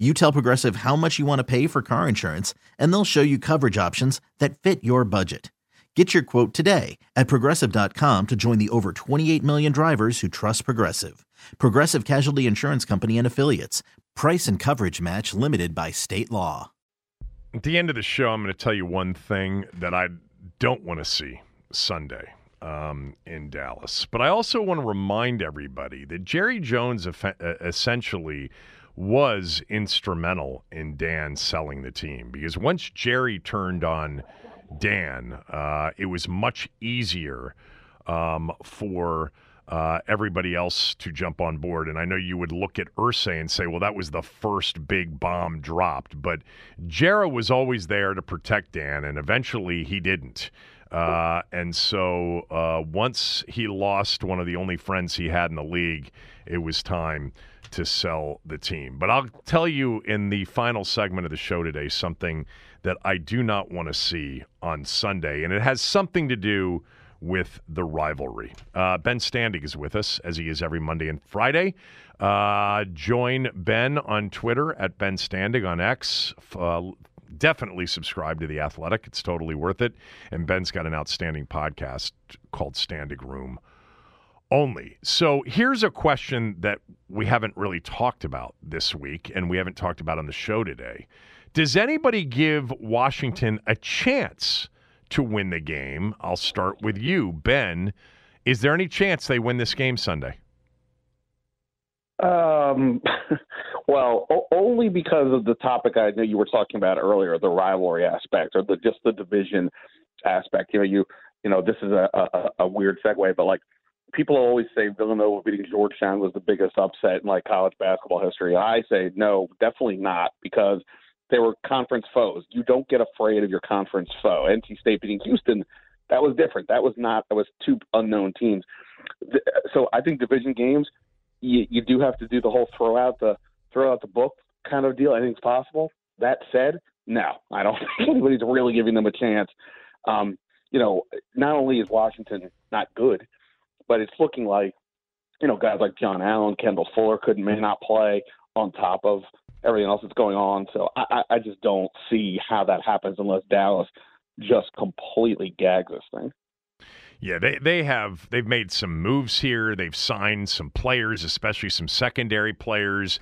You tell Progressive how much you want to pay for car insurance, and they'll show you coverage options that fit your budget. Get your quote today at progressive.com to join the over 28 million drivers who trust Progressive. Progressive Casualty Insurance Company and Affiliates. Price and coverage match limited by state law. At the end of the show, I'm going to tell you one thing that I don't want to see Sunday um, in Dallas. But I also want to remind everybody that Jerry Jones essentially was instrumental in Dan selling the team because once Jerry turned on Dan, uh, it was much easier um, for uh, everybody else to jump on board. And I know you would look at Irsay and say, well, that was the first big bomb dropped. But Jerry was always there to protect Dan, and eventually he didn't. Uh, and so uh, once he lost one of the only friends he had in the league, it was time to sell the team. But I'll tell you in the final segment of the show today something that I do not want to see on Sunday, and it has something to do with the rivalry. Uh, ben Standig is with us, as he is every Monday and Friday. Uh, join Ben on Twitter at Ben Standig on X. Uh, definitely subscribe to The Athletic. It's totally worth it. And Ben's got an outstanding podcast called Standig Room only. So here's a question that we haven't really talked about this week and we haven't talked about on the show today. Does anybody give Washington a chance to win the game? I'll start with you, Ben. Is there any chance they win this game Sunday? Um, well, o- only because of the topic I know you were talking about earlier, the rivalry aspect or the just the division aspect. You know, you you know, this is a, a, a weird segue, but like people always say Villanova beating Georgetown was the biggest upset in like college basketball history. I say no, definitely not because they were conference foes. You don't get afraid of your conference foe. NC State beating Houston, that was different. That was not. That was two unknown teams. So I think division games, you, you do have to do the whole throw out the throw out the book kind of deal. It's possible. That said, no, I don't think anybody's really giving them a chance. Um, you know, not only is Washington not good, but it's looking like, you know, guys like John Allen, Kendall Fuller could may not play on top of everything else that's going on. So I, I just don't see how that happens unless Dallas just completely gags this thing. Yeah, they they have they've made some moves here. They've signed some players, especially some secondary players.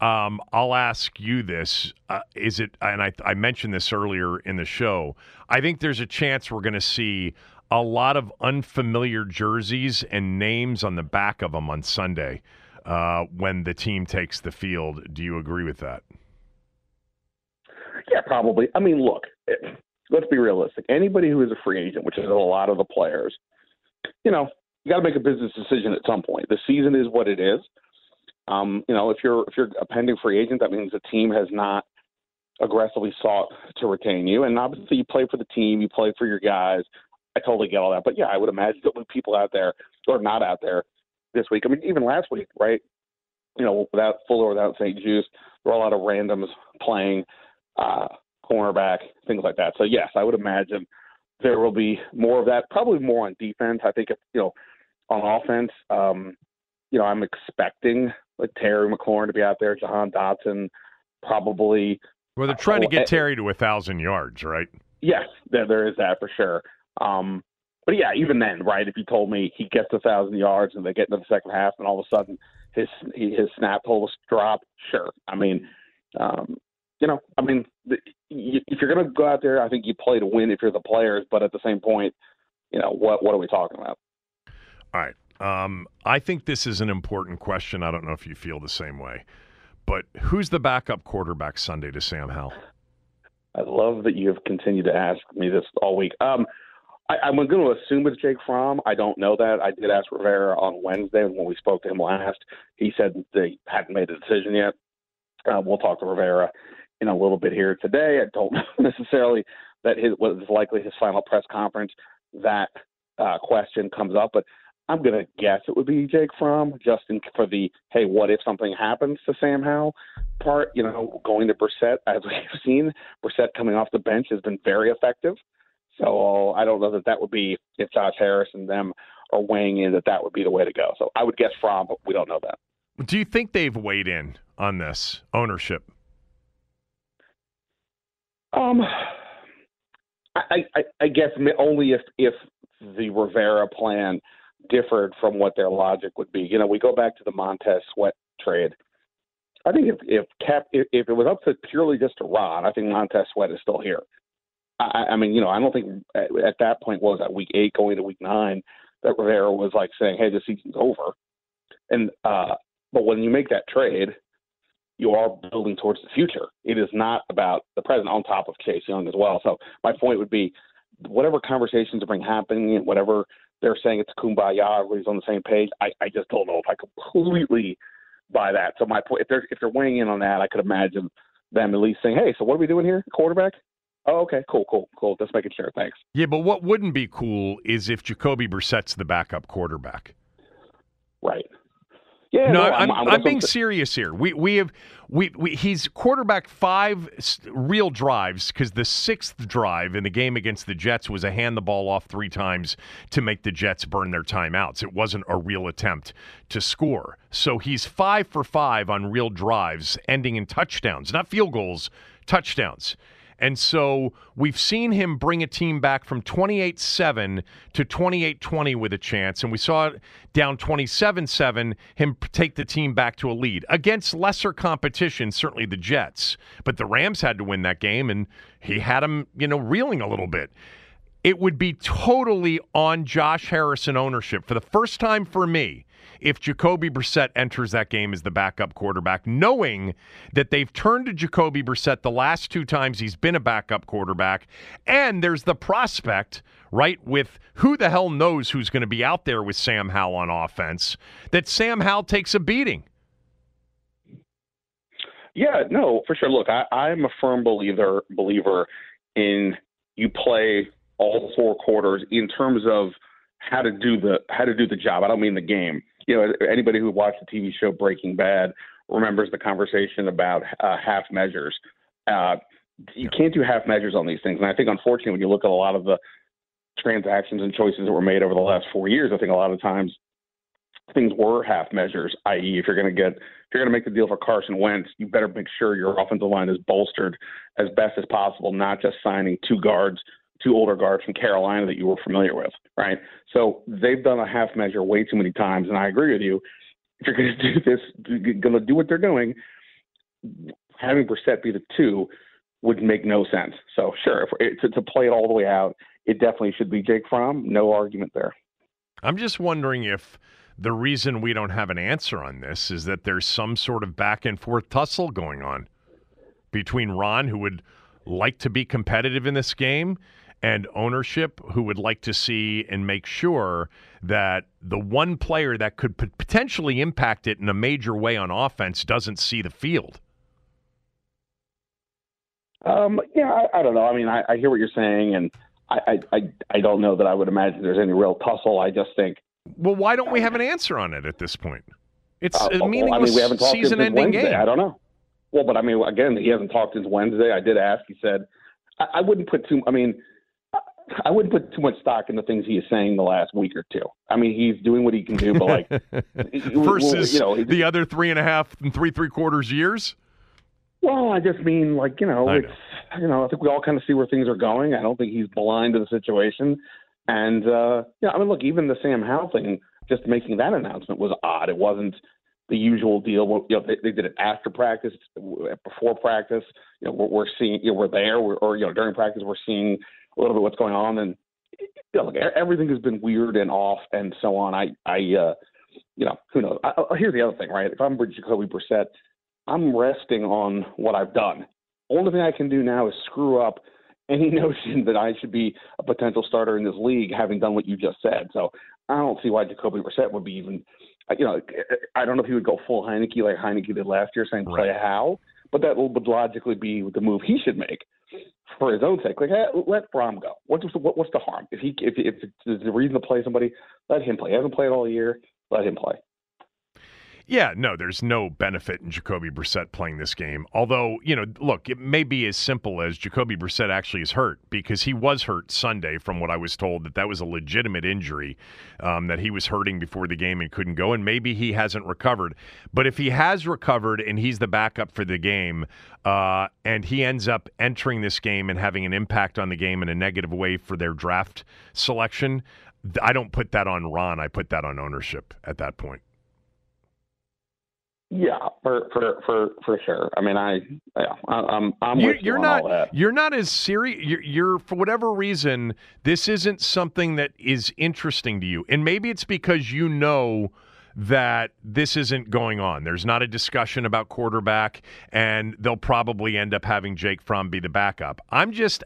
um, I'll ask you this: uh, Is it? And I, I mentioned this earlier in the show. I think there's a chance we're going to see a lot of unfamiliar jerseys and names on the back of them on Sunday uh, when the team takes the field. Do you agree with that? Yeah, probably. I mean, look, let's be realistic. Anybody who is a free agent, which is a lot of the players, you know, you got to make a business decision at some point. The season is what it is. Um, you know, if you're if you're a pending free agent, that means the team has not aggressively sought to retain you. And obviously, you play for the team, you play for your guys. I totally get all that. But yeah, I would imagine there'll be people out there or not out there this week. I mean, even last week, right? You know, without Fuller, without St-Juste, there were a lot of randoms playing uh, cornerback, things like that. So yes, I would imagine there will be more of that. Probably more on defense. I think if you know on offense, um, you know, I'm expecting like Terry McLaurin to be out there, Jahan Dotson, probably. Well, they're trying to get Terry to a thousand yards, right? Yes, there there is that for sure. Um, but yeah, even then, right? If you told me he gets a thousand yards and they get into the second half, and all of a sudden his his snap totals drop, sure. I mean, um, you know, I mean, the, you, if you're going to go out there, I think you play to win if you're the players. But at the same point, you know, what what are we talking about? All right. Um, I think this is an important question. I don't know if you feel the same way, but who's the backup quarterback Sunday to Sam Howell? I love that you have continued to ask me this all week. Um, I, am going to assume it's Jake Fromm. I don't know that. I did ask Rivera on Wednesday when we spoke to him last. He said they hadn't made a decision yet. Uh, we'll talk to Rivera in a little bit here today. I don't know necessarily that his was likely his final press conference that uh, question comes up, but I'm going to guess it would be Jake Fromm just in, for the hey, what if something happens to Sam Howell part? You know, going to Brissett as we've seen, Brissett coming off the bench has been very effective. So I don't know that that would be if Josh Harris and them are weighing in that that would be the way to go. So I would guess Fromm, but we don't know that. Do you think they've weighed in on this ownership? Um, I, I, I guess only if if the Rivera plan differed from what their logic would be. You know, we go back to the Montez Sweat trade. I think if if Cap if, if it was up to purely just to Ron, I think Montez Sweat is still here. I, I mean, you know, I don't think at, at that point was at week eight going to week nine that Rivera was like saying, "Hey, the season's over." And uh, but when you make that trade, you are building towards the future. It is not about the present on top of Chase Young as well. So my point would be, whatever conversations are happening, whatever they're saying it's kumbaya, everybody's on the same page. I, I just don't know if I completely buy that. So my point, if they're if they're weighing in on that, I could imagine them at least saying, "Hey, so what are we doing here? Quarterback? Oh, okay, cool, cool, cool. Just making sure. Thanks." Yeah, but what wouldn't be cool is if Jacoby Brissett's the backup quarterback. Right. Yeah, no, no I'm, I'm, I'm, being serious here. We we have we, we he's quarterback five real drives because the sixth drive in the game against the Jets was a hand the ball off three times to make the Jets burn their timeouts. It wasn't a real attempt to score. So he's five for five on real drives, ending in touchdowns, not field goals, touchdowns. And so we've seen him bring a team back from 28 7 to 28 20 with a chance. And we saw it down 27 7, him take the team back to a lead against lesser competition, certainly the Jets. But the Rams had to win that game, and he had them, you know, reeling a little bit. It would be totally on Josh Harrison ownership for the first time for me if Jacoby Brissett enters that game as the backup quarterback, knowing that they've turned to Jacoby Brissett the last two times he's been a backup quarterback. And there's the prospect, right, with who the hell knows who's going to be out there with Sam Howell on offense, that Sam Howell takes a beating. Yeah, no, for sure. Look, I, I'm a firm believer believer in you play all four quarters in terms of how to do the how to do the job. I don't mean the game you know, anybody who watched the TV show Breaking Bad remembers the conversation about uh, half measures. Uh, you can't do half measures on these things, and I think unfortunately, when you look at a lot of the transactions and choices that were made over the last four years, I think a lot of times things were half measures. I.e., if you're going to get if you're going to make the deal for Carson Wentz, you better make sure your offensive line is bolstered as best as possible, not just signing two guards two older guards from Carolina that you were familiar with, right? So they've done a half measure way too many times, and I agree with you. If you're going to do this, going to do what they're doing, having Brissett be the two would make no sense. So sure, if, to, to play it all the way out, it definitely should be Jake Fromm. No argument there. I'm just wondering if the reason we don't have an answer on this is that there's some sort of back and forth tussle going on between Ron, who would like to be competitive in this game, and ownership, who would like to see and make sure that the one player that could potentially impact it in a major way on offense doesn't see the field. Um, yeah, I, I don't know. I mean, I, I hear what you're saying, and I, I, I don't know that I would imagine there's any real tussle. I just think. Well, why don't we have an answer on it at this point? It's uh, a meaningless well, I mean, we haven't talked season-ending game. I don't know. Well, but I mean, again, he hasn't talked since Wednesday. I did ask. He said, I, I wouldn't put too. I mean, I wouldn't put too much stock in the things he is saying the last week or two. I mean, he's doing what he can do, but like versus you know, the other three and a half and three three quarters years. Well, I just mean like you know, I it's know. you know, I think we all kind of see where things are going. I don't think he's blind to the situation, and uh yeah, I mean, look, even the Sam Howell thing, just making that announcement was odd. It wasn't the usual deal. You know, they, they did it after practice, before practice. You know, we're, we're seeing, you know, we're there, we're, or you know, during practice, we're seeing a little bit what's going on, and you know, look, everything has been weird and off and so on. I, I, uh, you know, who knows? I, oh, oh, here's the other thing, right? If I'm Jacoby Brissett I'm resting on what I've done. Only thing I can do now is screw up any notion that I should be a potential starter in this league, having done what you just said. So I don't see why Jacoby Brissett would be even. Uh, you know, uh, uh, I don't know if he would go full Heinicke like Heinicke did last year, saying play right. how, but that would logically be the move he should make for his own sake. Like, hey, let Fromm go. What's the, what's the harm? If he if if it's the reason to play somebody, let him play. He hasn't played all year. Let him play. Yeah, no, there's no benefit in Jacoby Brissett playing this game. Although, you know, look, it may be as simple as Jacoby Brissett actually is hurt because he was hurt Sunday, from what I was told, that that was a legitimate injury, um, that he was hurting before the game and couldn't go, and maybe he hasn't recovered. But if he has recovered and he's the backup for the game, uh, and he ends up entering this game and having an impact on the game in a negative way for their draft selection, I don't put that on Ron. I put that on ownership at that point. Yeah, for for for for sure. I mean, I yeah, I, am I'm you're, with you you're not you're not as serious. You're, you're for whatever reason, this isn't something that is interesting to you, and maybe it's because you know that this isn't going on. There's not a discussion about quarterback, and they'll probably end up having Jake Fromm be the backup. I'm just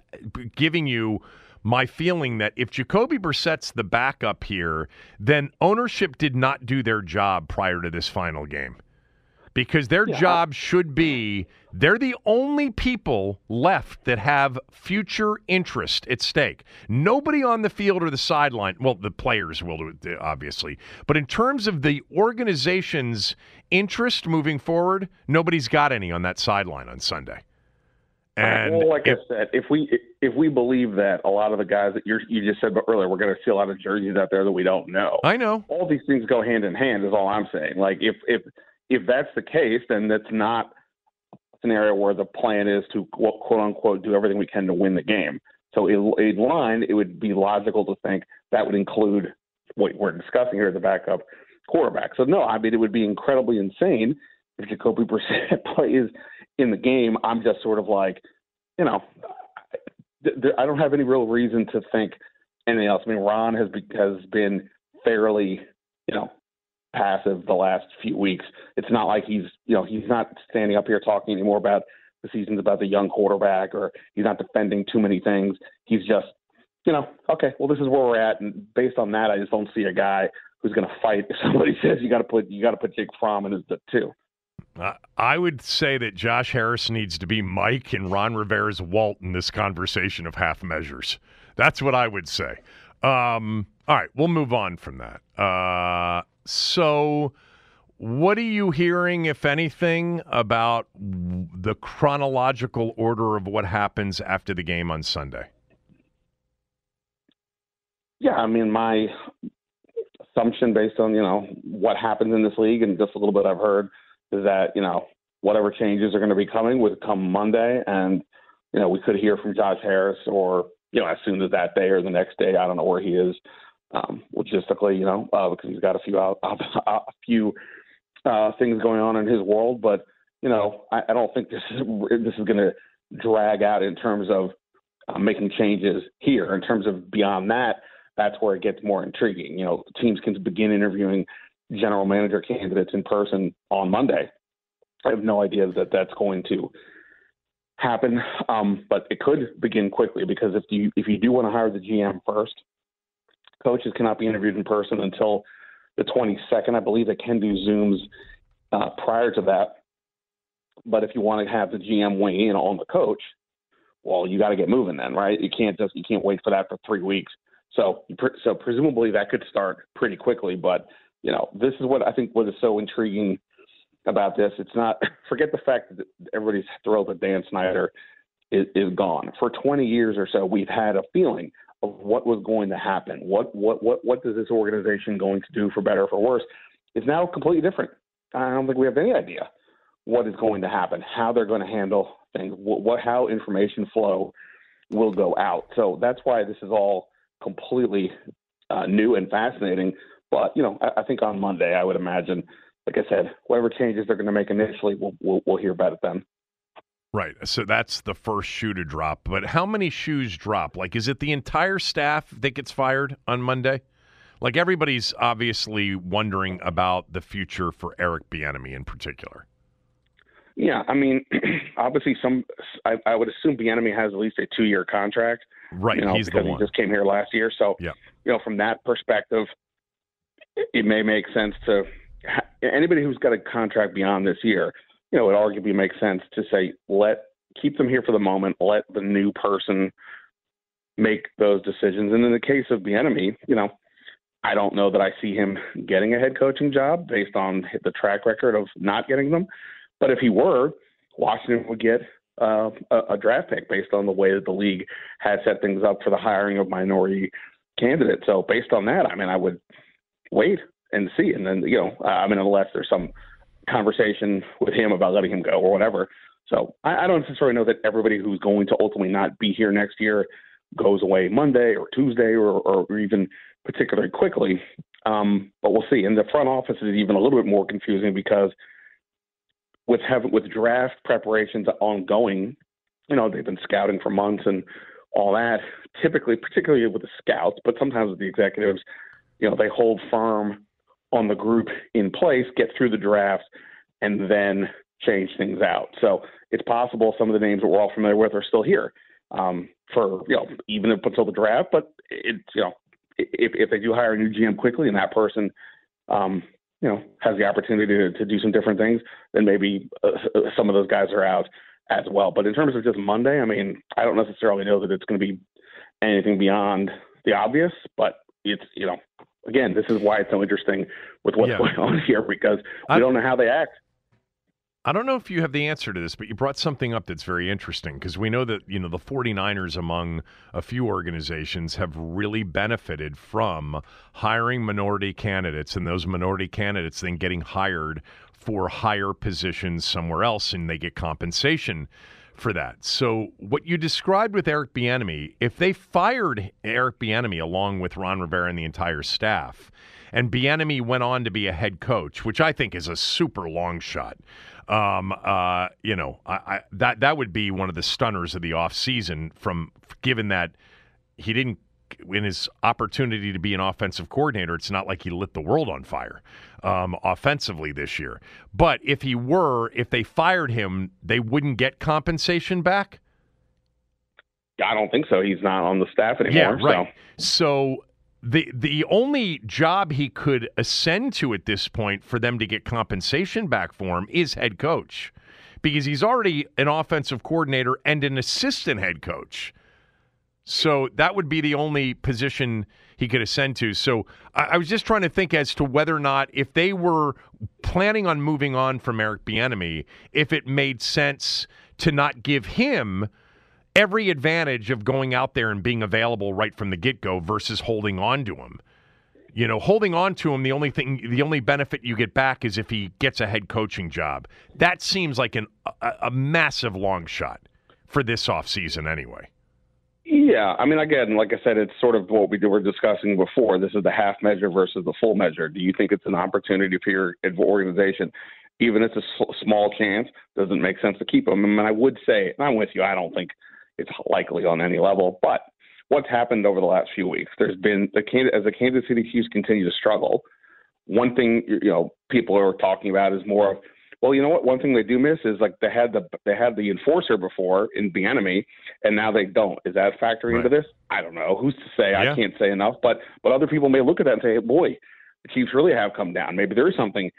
giving you my feeling that if Jacoby Brissett's the backup here, then ownership did not do their job prior to this final game because their yeah. job should be they're the only people left that have future interest at stake. Nobody on the field or the sideline, well, the players will do it, obviously, but in terms of the organization's interest moving forward, nobody's got any on that sideline on Sunday. And well, like if, I said, if we if we believe that a lot of the guys that you you just said earlier, we're going to see a lot of jerseys out there that we don't know. I know all these things go hand in hand. Is all I'm saying. Like if if if that's the case, then that's not a scenario where the plan is to quote unquote do everything we can to win the game. So in line, it would be logical to think that would include what we're discussing here, the backup quarterback. So no, I mean it would be incredibly insane if Jacoby Brissett plays in the game. I'm just sort of like, you know, I don't have any real reason to think anything else. I mean, Ron has has been fairly, you know, passive the last few weeks. It's not like he's, you know, he's not standing up here talking anymore about the season's about the young quarterback or he's not defending too many things. He's just, you know, okay, well, this is where we're at. And based on that, I just don't see a guy who's going to fight if somebody says you got to put, you got to put Jake Fromm in as the two. I would say that Josh Harris needs to be Mike and Ron Rivera's Walt in this conversation of half measures. That's what I would say. Um, all right, we'll move on from that. Uh, so, what are you hearing, if anything, about the chronological order of what happens after the game on Sunday? Yeah, I mean, my assumption based on, you know, what happens in this league and just a little bit I've heard is that, you know, whatever changes are going to be coming would come Monday. And, you know, we could hear from Josh Harris or, you know, as soon as that day or the next day. I don't know where he is um, logistically, you know, uh, because he's got a few uh, a few uh, things going on in his world. But you know, I, I don't think this is this is going to drag out in terms of uh, making changes here. In terms of beyond that, that's where it gets more intriguing. You know, teams can begin interviewing general manager candidates in person on Monday. I have no idea that that's going to happen, um, but it could begin quickly because if you if you do want to hire the GM first, coaches cannot be interviewed in person until the 22nd. I believe they can do Zooms uh, prior to that. But if you want to have the GM weigh in on the coach, well, you got to get moving then, right? You can't just you can't wait for that for three weeks. So so presumably that could start pretty quickly. But you know, this is what I think what is so intriguing about this. It's not forget the fact that everybody's thrilled that Dan Snyder is, is gone. For 20 years or so, we've had a feeling of what was going to happen. What what what what is this organization going to do for better or for worse? Is now completely different. I don't think we have any idea what is going to happen, how they're going to handle things, what, how information flow will go out. So that's why this is all completely uh, new and fascinating. But you know, I, I think on Monday, I would imagine like I said, whatever changes they're going to make initially, we'll, we'll, we'll hear about it then. Right. So that's the first shoe to drop. But how many shoes drop? Like, is it the entire staff that gets fired on Monday? Like, everybody's obviously wondering about the future for Eric Bieniemy in particular. Yeah, I mean, obviously, some I, I would assume Bieniemy has at least a two-year contract. Right, you know, he's because the one. he just came here last year. So, yeah. you know, from that perspective, it may make sense to anybody who's got a contract beyond this year, you know, it arguably makes sense to say let keep them here for the moment, let the new person make those decisions. And in the case of Bieniemy, you know, I don't know that I see him getting a head coaching job based on the track record of not getting them. But if he were, Washington would get uh, a, a draft pick based on the way that the league has set things up for the hiring of minority candidates. So based on that, I mean, I would wait and see. And then, you know, I mean, unless there's some conversation with him about letting him go or whatever. So I, I don't necessarily know that everybody who's going to ultimately not be here next year goes away Monday or Tuesday or, or even particularly quickly. Um, but we'll see. And the front office is even a little bit more confusing because with having with draft preparations ongoing, you know, they've been scouting for months and all that. Typically, particularly with the scouts, but sometimes with the executives, you know, they hold firm on the group in place, get through the draft, and then change things out. So it's possible some of the names that we're all familiar with are still here um, for you know even up until the draft. But it's you know if if they do hire a new GM quickly and that person um, you know has the opportunity to, to do some different things, then maybe uh, some of those guys are out as well. But in terms of just Monday, I mean, I don't necessarily know that it's going to be anything beyond the obvious, but it's you know again, this is why it's so interesting with what's yeah. going on here because we I, don't know how they act. I don't know if you have the answer to this, but you brought something up that's very interesting because we know that, you know, the 49ers among a few organizations have really benefited from hiring minority candidates and those minority candidates then getting hired for higher positions somewhere else and they get compensation for that. So what you described with Eric Bieniemy, if they fired Eric Bieniemy along with Ron Rivera and the entire staff, and Bieniemy went on to be a head coach, which I think is a super long shot. Um, uh, you know, I, I, that that would be one of the stunners of the offseason from given that he didn't in his opportunity to be an offensive coordinator, it's not like he lit the world on fire um, offensively this year. But if he were, if they fired him, they wouldn't get compensation back. I don't think so. He's not on the staff anymore. Yeah, right. So. so the the only job he could ascend to at this point for them to get compensation back for him is head coach, because he's already an offensive coordinator and an assistant head coach. So that would be the only position he could ascend to. So I, I, was just trying to think as to whether or not, if they were planning on moving on from Eric Bieniemy, if it made sense to not give him every advantage of going out there and being available right from the get go versus holding on to him. You know, holding on to him, the only thing, the only benefit you get back is if he gets a head coaching job. That seems like an, a, a massive long shot for this offseason anyway. Yeah, I mean, again, like I said, it's sort of what we were discussing before. This is the half measure versus the full measure. Do you think it's an opportunity for your organization? even if it's a small chance, doesn't make sense to keep them. I mean, I would say, and I'm with you. I don't think it's likely on any level, but what's happened over the last few weeks? There's been the as the Kansas City Chiefs continue to struggle. One thing you know people are talking about is more of well, you know what? One thing they do miss is like they had the they had the enforcer before in Bieniemy, and now they don't. Is that factoring right. into this? I don't know. Who's to say? Yeah. I can't say enough. But but other people may look at that and say, hey, boy, the Chiefs really have come down. Maybe there is something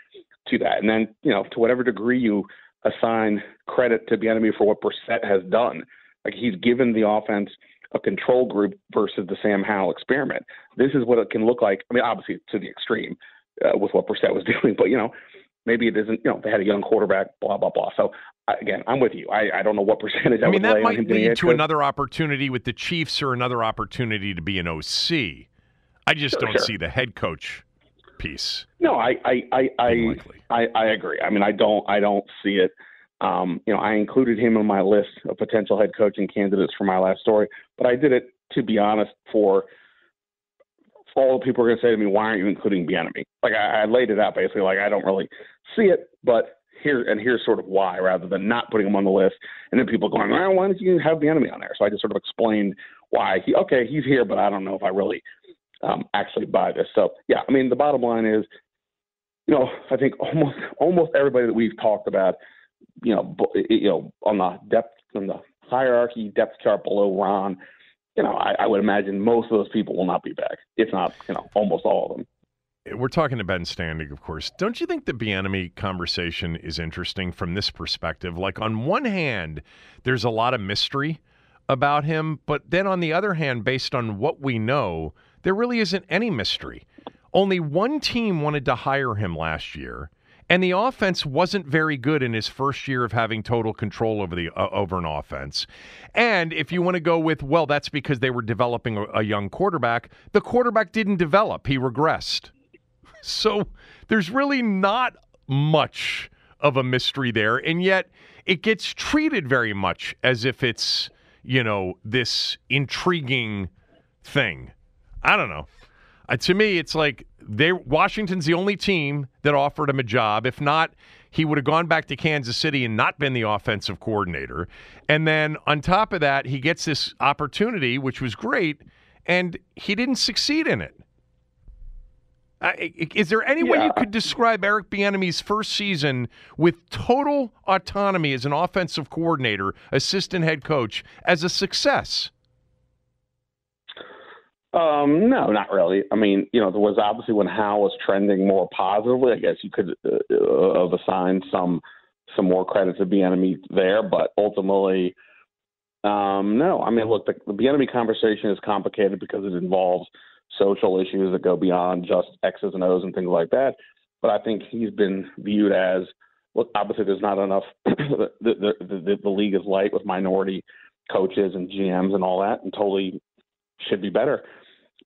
to that. And then you know, to whatever degree you assign credit to Bieniemy for what Brissett has done, like he's given the offense a control group versus the Sam Howell experiment. This is what it can look like. I mean, obviously to the extreme uh, with what Brissett was doing, but you know, maybe it isn't. You know, they had a young quarterback, blah blah blah. So again, I'm with you. I, I don't know what percentage. I, I mean, that might lead to another opportunity with the Chiefs or another opportunity to be an OC. I just sure, don't sure. see the head coach piece. No, I I I I, I, I agree. I mean, I don't I don't see it. Um, you know, I included him on my list of potential head coaching candidates for my last story, but I did it to be honest for all the people are going to say to me, "Why aren't you including Bieniemy?" Like I, I laid it out basically, like I don't really see it, but here and here's sort of why, rather than not putting him on the list, and then people going, "Well, why don't you have Bieniemy on there?" So I just sort of explained why he okay, he's here, but I don't know if I really um, actually buy this. So yeah, I mean the bottom line is, you know, I think almost almost everybody that we've talked about, you know, you know, on the depth on the hierarchy depth chart below Ron you know, I, I would imagine most of those people will not be back, if not, you know, almost all of them. We're talking to Ben Standig, of course. Don't you think the Bieniemy conversation is interesting from this perspective? Like, on one hand, there's a lot of mystery about him, but then on the other hand, based on what we know, there really isn't any mystery. Only one team wanted to hire him last year, and the offense wasn't very good in his first year of having total control over the uh, over an offense. And if you want to go with well, that's because they were developing a, a young quarterback. The quarterback didn't develop; he regressed. So there's really not much of a mystery there, and yet it gets treated very much as if it's you know this intriguing thing. I don't know. Uh, to me, it's like they Washington's the only team that offered him a job. If not, he would have gone back to Kansas City and not been the offensive coordinator. And then on top of that, he gets this opportunity, which was great, and he didn't succeed in it. Uh, is there any yeah. way you could describe Eric Bieniemy's first season with total autonomy as an offensive coordinator, assistant head coach, as a success? Um, no, not really. I mean, you know, there was obviously when Howell was trending more positively. I guess you could uh, uh have assigned some some more credit to Bieniemy there, but ultimately, um, no. I mean, look, the, the Bieniemy conversation is complicated because it involves social issues that go beyond just X's and O's and things like that. But I think he's been viewed as look. Obviously, there's not enough. the, the, the, the league is light with minority coaches and GMs and all that, and totally should be better.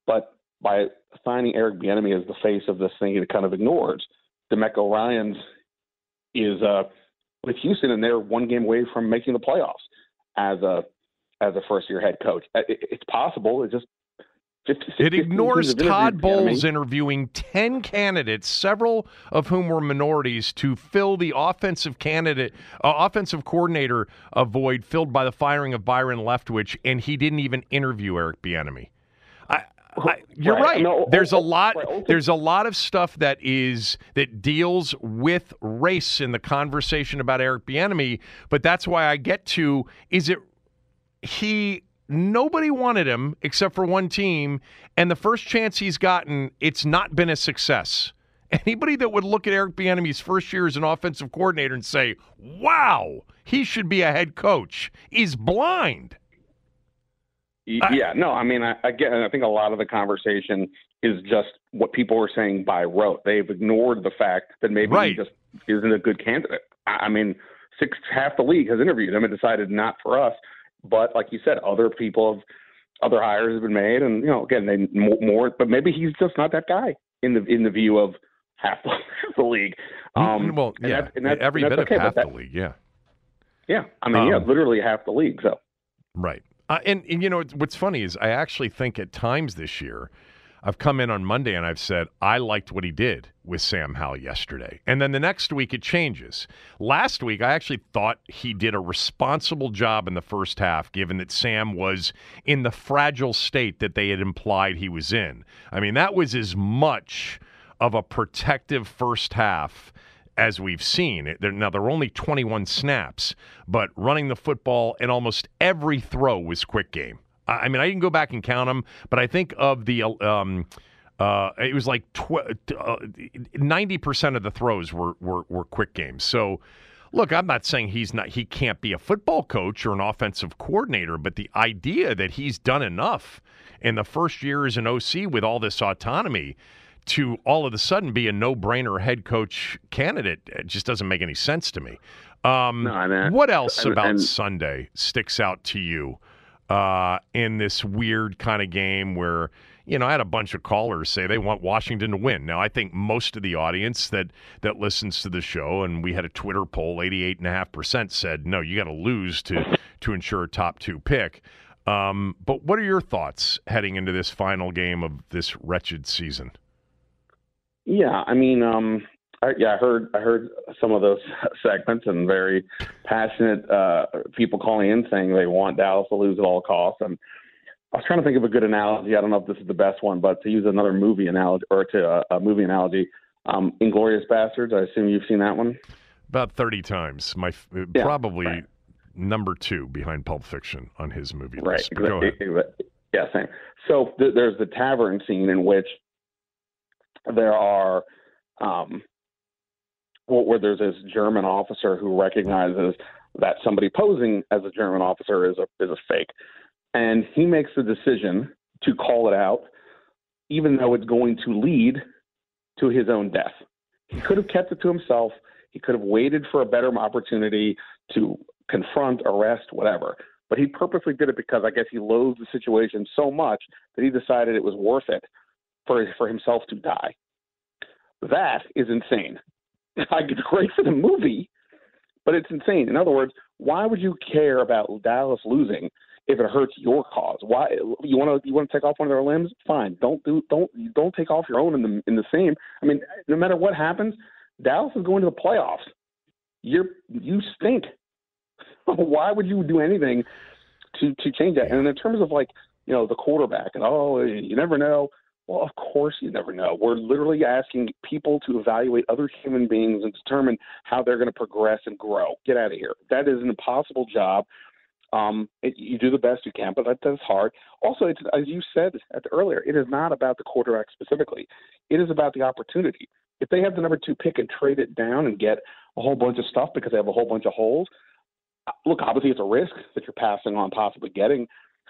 But by assigning Eric Bieniemy as the face of this thing, it kind of ignores DeMeco Ryans is uh, with Houston, and they're one game away from making the playoffs as a as a first year head coach. It, it's possible. It just 50, it ignores Todd Bowles interviewing 10 candidates, several of whom were minorities, to fill the offensive candidate, uh, offensive coordinator void filled by the firing of Byron Leftwich, and he didn't even interview Eric Bieniemy. I, you're right. right. No, there's a oh, lot. Right. Oh, there's a lot of stuff that is that deals with race in the conversation about Eric Bieniemy, but that's why I get to is it he nobody wanted him except for one team, and the first chance he's gotten, it's not been a success. Anybody that would look at Eric Bieniemy's first year as an offensive coordinator and say, "Wow, he should be a head coach," is blind. Yeah, no, I mean, I, again, I think a lot of the conversation is just what people are saying by rote. They've ignored the fact that maybe right. he just isn't a good candidate. I mean, six half the league has interviewed him and decided not for us. But like you said, other people have other hires have been made, and you know, again, they more. But maybe he's just not that guy in the in the view of half the, half the league. Um, well, yeah, and that's, and that's, every and that's bit okay, of half that, the league. Yeah, yeah. I mean, um, yeah, literally half the league. So right. Uh, and, and, you know what's funny is I actually think at times this year I've come in on Monday and I've said I liked what he did with Sam Howell yesterday. And then the next week it changes. Last week I actually thought he did a responsible job in the first half given that Sam was in the fragile state that they had implied he was in. I mean, that was as much of a protective first half as we've seen. Now, there were only 21 snaps, but running the football and almost every throw was quick game. I mean, I didn't go back and count them, but I think of the. Um, uh, it was like uh, ninety percent of the throws were, were were quick games. So, look, I'm not saying he's not he can't be a football coach or an offensive coordinator, but the idea that he's done enough in the first year as an OC with all this autonomy to all of a sudden be a no-brainer head coach candidate it just doesn't make any sense to me. Um, no, I mean, what else and, about and, Sunday sticks out to you uh, in this weird kind of game where? you know, I had a bunch of callers say they want Washington to win. Now, I think most of the audience that that listens to the show, and we had a Twitter poll, eighty-eight and a half percent said, no, you got to lose to to ensure a top two pick. Um, but what are your thoughts heading into this final game of this wretched season? Yeah, I mean, um, I, yeah, I heard I heard some of those segments and very passionate uh, people calling in saying they want Dallas to lose at all costs. And I was trying to think of a good analogy. I don't know if this is the best one, but to use another movie analogy or to a, a movie analogy, um, Inglourious Basterds. I assume you've seen that one. About thirty times. My uh, yeah, probably right. number two behind Pulp Fiction on his movie right, list. Right. Go ahead. Yeah, same. So th- there's the tavern scene in which there are um, where there's this German officer who recognizes that somebody posing as a German officer is a is a fake, and he makes the decision to call it out, even though it's going to lead to his own death. He could have kept it to himself. He could have waited for a better opportunity to confront, arrest, whatever. But he purposely did it because I guess he loathed the situation so much that he decided it was worth it for for himself to die. That is insane. It's great for the movie, but it's insane. In other words, why would you care about Dallas losing if it hurts your cause? Why you want to you want to take off one of their limbs? Fine. Don't do don't don't take off your own in the in the same. I mean, no matter what happens, Dallas is going to the playoffs. You're you stink. why would you do anything to to change that? And in terms of like you know the quarterback and oh you never know well, of course, you never know. We're literally asking people to evaluate other human beings and determine how they're going to progress and grow. Get out of here. That is an impossible job. Um, it, you do the best you can, but that, that's hard. Also, it's, as you said earlier, it is not about the quarterback specifically. It is about the opportunity. If they have the number two pick and trade it down and get a whole bunch of stuff because they have a whole bunch of holes, uh, look, obviously it's a risk that you're passing on possibly getting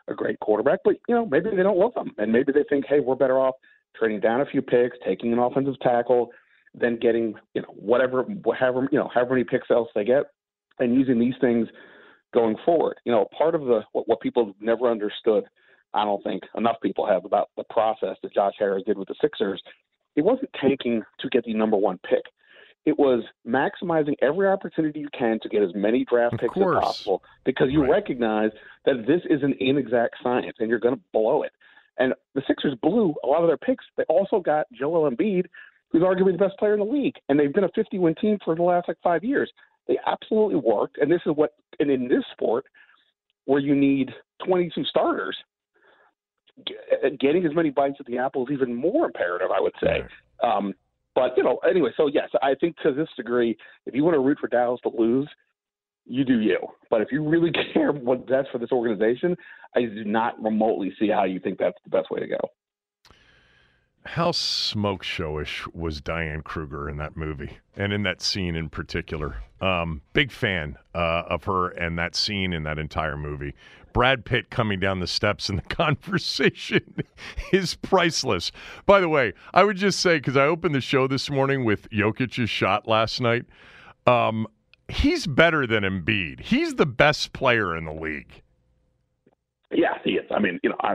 a great quarterback, but you know maybe they don't love him, and maybe they think, hey, we're better off trading down a few picks, taking an offensive tackle, then getting you know whatever, however you know however many picks else they get, and using these things going forward. You know, part of the what, what people never understood, I don't think enough people have about the process that Josh Harris did with the Sixers. It wasn't tanking to get the number one pick. It was maximizing every opportunity you can to get as many draft picks as possible because you right. recognize that this is an inexact science and you're going to blow it. And the Sixers blew a lot of their picks. They also got Joel Embiid, who's arguably the best player in the league, and they've been a 50-win team for the last like five years. They absolutely worked, and this is what. And in this sport, where you need 22 starters, getting as many bites at the apple is even more imperative. I would say. Right. Um, but you know, anyway, so yes, I think to this degree, if you want to root for Dallas to lose, you do you. But if you really care what that's for this organization, I do not remotely see how you think that's the best way to go. How smoke showish was Diane Kruger in that movie and in that scene in particular? Um, big fan uh, of her and that scene in that entire movie. Brad Pitt coming down the steps in the conversation is priceless. By the way, I would just say because I opened the show this morning with Jokic's shot last night. Um, he's better than Embiid. He's the best player in the league. Yeah, he is. I mean, you know, I,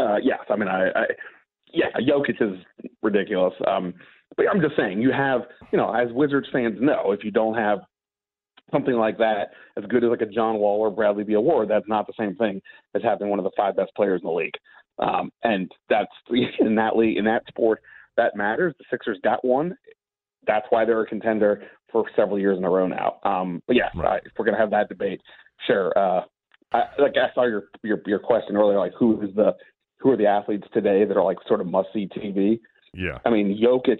uh, yes. I mean, I, I, yeah, Jokic is ridiculous. Um, but I'm just saying, you have, you know, as Wizards fans know, if you don't have something like that as good as like a John Wall or Bradley Beal award, that's not the same thing as having one of the five best players in the league. Um, and that's in that league, in that sport, that matters. The Sixers got one. That's why they're a contender for several years in a row now. Um, but yeah, right. if we're gonna have that debate, sure. Uh, I, like I saw your, your your question earlier, like who is the who are the athletes today that are like sort of must see TV? Yeah, I mean Jokic,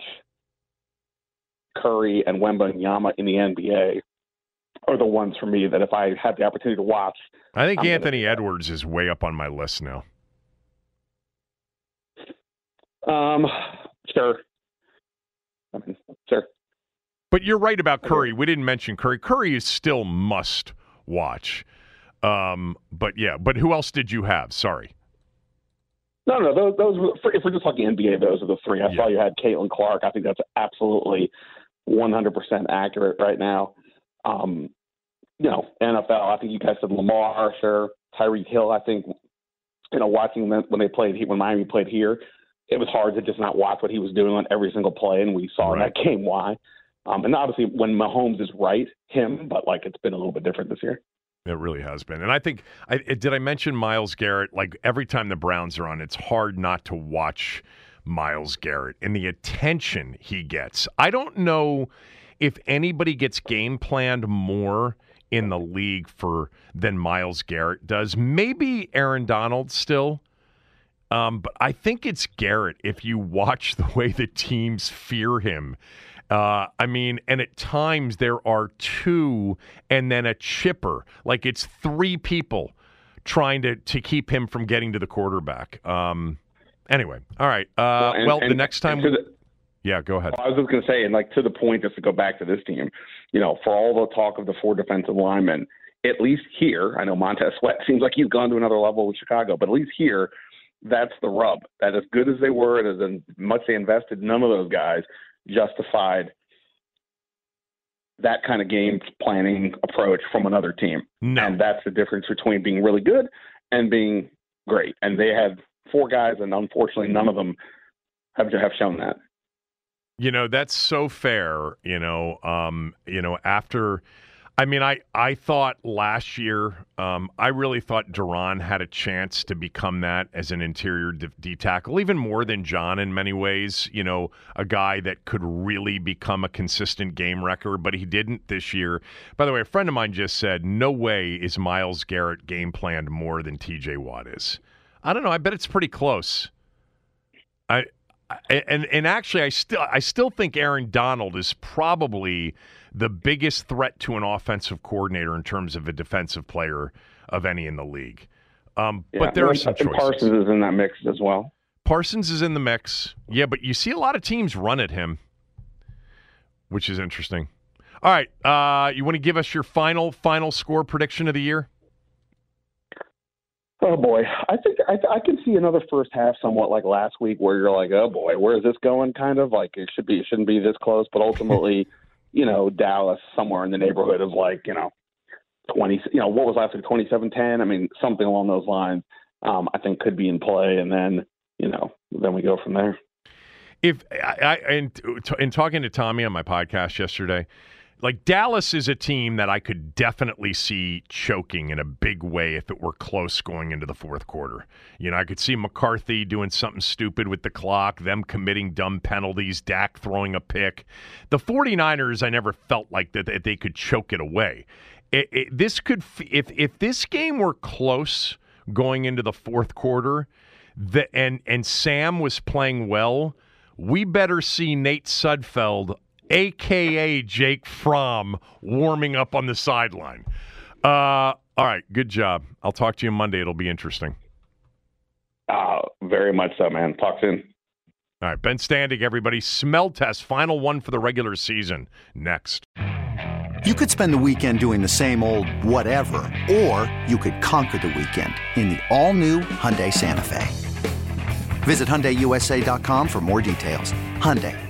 Curry, and Wembanyama in the NBA are the ones for me that if I had the opportunity to watch, I think I'm Anthony gonna... Edwards is way up on my list now. Um, sure. I mean, sure. But you're right about Curry. We didn't mention Curry. Curry is still must watch. Um, but yeah, but who else did you have? Sorry. No, no, those, those were, if we're just talking NBA, those are the three. I yeah. saw you had Caitlin Clark. I think that's absolutely 100% accurate right now. Um, you know, NFL. I think you guys said Lamar, sure. Tyreek Hill. I think, you know, watching them when they played when Miami played here, it was hard to just not watch what he was doing on every single play, and we saw right. in that game why. Um, and obviously, when Mahomes is right, him, but like it's been a little bit different this year. It really has been. And I think, I, did I mention Myles Garrett? Like every time the Browns are on, it's hard not to watch Myles Garrett and the attention he gets. I don't know if anybody gets game planned more in the league for than Myles Garrett does. Maybe Aaron Donald still. Um, but I think it's Garrett if you watch the way the teams fear him uh, I mean, and at times there are two and then a chipper. Like it's three people trying to, to keep him from getting to the quarterback. Um, anyway, all right. Uh, well, and, well and, the next time. We, the, yeah, go ahead. I was just going to say, and like to the point, just to go back to this team, you know, for all the talk of the four defensive linemen, at least here, I know Montez Sweat seems like he's gone to another level with Chicago, but at least here, that's the rub. That as good as they were and as much they invested, none of those guys justified that kind of game planning approach from another team. No. And that's the difference between being really good and being great. And they had four guys, and unfortunately, none of them have have shown that. You know, that's so fair. You know, um, you know, after I mean, I, I thought last year, um, I really thought Da'Ron had a chance to become that as an interior D, tackle, even more than John in many ways. You know, a guy that could really become a consistent game wrecker, but he didn't this year. By the way, a friend of mine just said, no way is Myles Garrett game planned more than TJ Watt is. I don't know. I bet it's pretty close. I and and actually, I still I still think Aaron Donald is probably the biggest threat to an offensive coordinator in terms of a defensive player of any in the league. Um, yeah, but there are some choices. Parsons is in that mix as well. Parsons is in the mix. Yeah, but you see a lot of teams run at him, which is interesting. All right, uh, you want to give us your final final score prediction of the year? Oh boy, I think I, I can see another first half somewhat like last week, where you're like, oh boy, where is this going? Kind of like it should be, it shouldn't be this close, but ultimately, you know, Dallas somewhere in the neighborhood of like, you know, 20, you know, what was last week, twenty seven ten? I mean, something along those lines, um, I think could be in play. And then, you know, then we go from there. If I, I in, in talking to Tommy on my podcast yesterday, like Dallas is a team that I could definitely see choking in a big way if it were close going into the fourth quarter. You know, I could see McCarthy doing something stupid with the clock, them committing dumb penalties, Dak throwing a pick. The 49ers, I never felt like that, that they could choke it away. It, it, this could, if if this game were close going into the fourth quarter, the, and and Sam was playing well, we better see Nate Sudfeld aka Jake Fromm, warming up on the sideline. Uh, all right, good job. I'll talk to you Monday. It'll be interesting. Uh, very much so, man. Talk soon. All right, Ben Standig, everybody. Smell test, final one for the regular season. Next. You could spend the weekend doing the same old whatever, or you could conquer the weekend in the all-new Hyundai Santa Fe. Visit HyundaiUSA.com for more details. Hyundai.